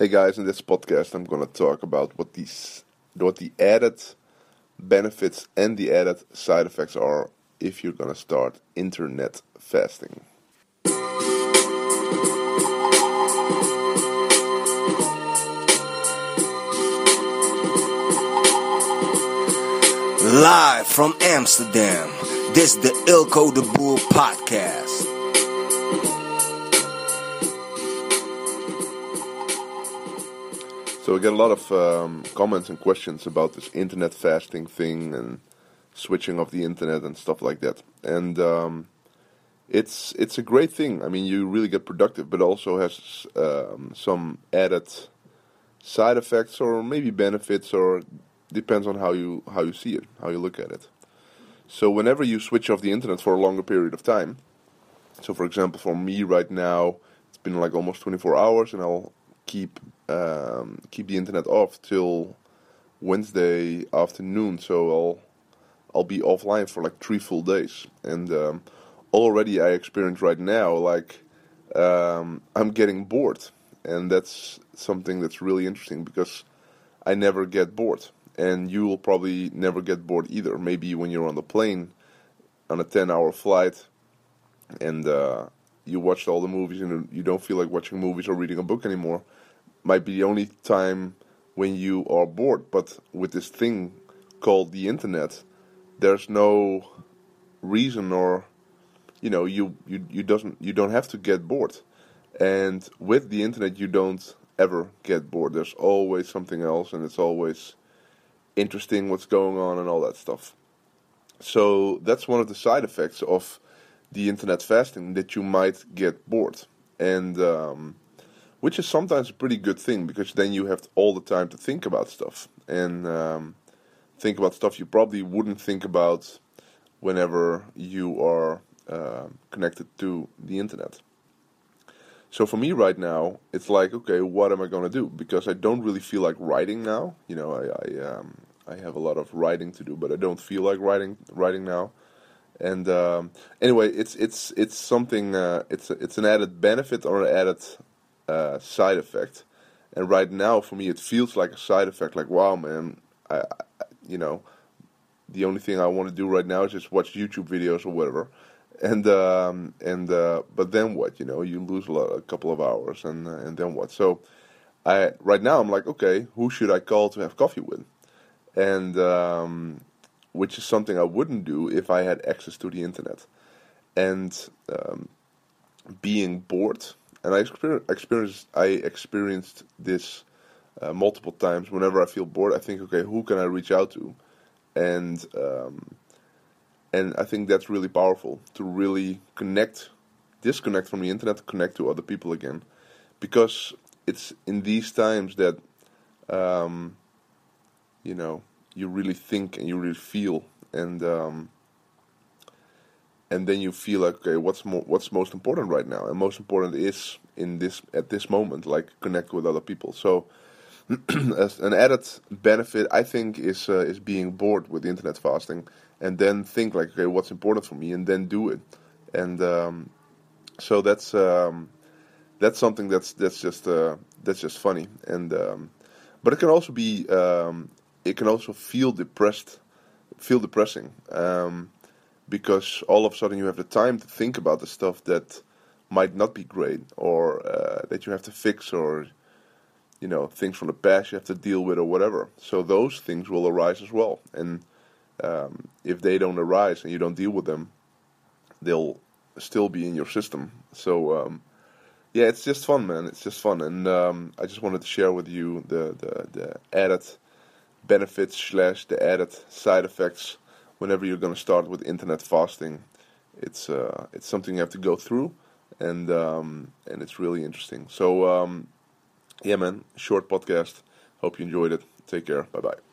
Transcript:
Hey guys, in this podcast, I'm going to talk about what these, what the added benefits and the added side effects are if you're going to start internet fasting. Live from Amsterdam, this is the Eelco de Boer podcast. So we get a lot of um, comments and questions about this internet fasting thing and switching off the internet and stuff like that. And um, it's it's a great thing. I mean, you really get productive, but also has um, some added side effects or maybe benefits, or depends on how you how you see it, how you look at it. So whenever you switch off the internet for a longer period of time, so for example, for me right now, it's been like almost 24 hours, and I'll keep um, keep the internet off till Wednesday afternoon. So I'll I'll be offline for like three full days, and um, already I experience right now like um, I'm getting bored, and that's something that's really interesting because I never get bored, and you will probably never get bored either. Maybe when you're on the plane on a 10-hour flight, and uh, you watched all the movies and you don't feel like watching movies or reading a book anymore might be the only time when you are bored. But with this thing called the internet, there's no reason or you know you you you doesn't you don't have to get bored. And with the internet, you don't ever get bored. There's always something else, and it's always interesting what's going on and all that stuff. So that's one of the side effects of the internet fasting that you might get bored, and um, which is sometimes a pretty good thing because then you have all the time to think about stuff and um, think about stuff you probably wouldn't think about whenever you are uh, connected to the internet. So for me right now, it's like, okay, what am I going to do? Because I don't really feel like writing now. You know, I I, um, I have a lot of writing to do, but I don't feel like writing writing now. And um, anyway, it's it's it's something. Uh, it's it's an added benefit or an added uh, side effect. And right now, for me, it feels like a side effect. Like, wow, man, I, I you know, the only thing I want to do right now is just watch YouTube videos or whatever. And um, and uh, but then what? You know, you lose a, lot, a couple of hours, and uh, and then what? So, I right now I'm like, okay, who should I call to have coffee with? And um, which is something I wouldn't do if I had access to the internet. And um, being bored and I experienced I experienced this uh, multiple times. Whenever I feel bored, I think, okay, who can I reach out to? And um, and I think that's really powerful to really connect, disconnect from the internet, connect to other people again, because it's in these times that um, you know you really think and you really feel and um, and then you feel like okay what's what's most important right now? And most important is in this at this moment like connect with other people. So as an added benefit i think is uh, is being bored with internet fasting and then think like okay what's important for me and then do it. And um, so that's um, that's something that's that's just uh, that's just funny. And um, but it can also be um, it can also feel depressed feel depressing. Um, because all of a sudden you have the time to think about the stuff that might not be great or uh, that you have to fix or you know things from the past you have to deal with or whatever. So those things will arise as well. And um, if they don't arise and you don't deal with them they'll still be in your system. So um, yeah it's just fun man. It's just fun. And um, i just wanted to share with you the, the, the added benefits slash the added side effects whenever you're going to start with internet fasting, it's uh, it's something you have to go through, and um, and it's really interesting. So um, yeah, man, short podcast. Hope you enjoyed it. Take care. Bye bye.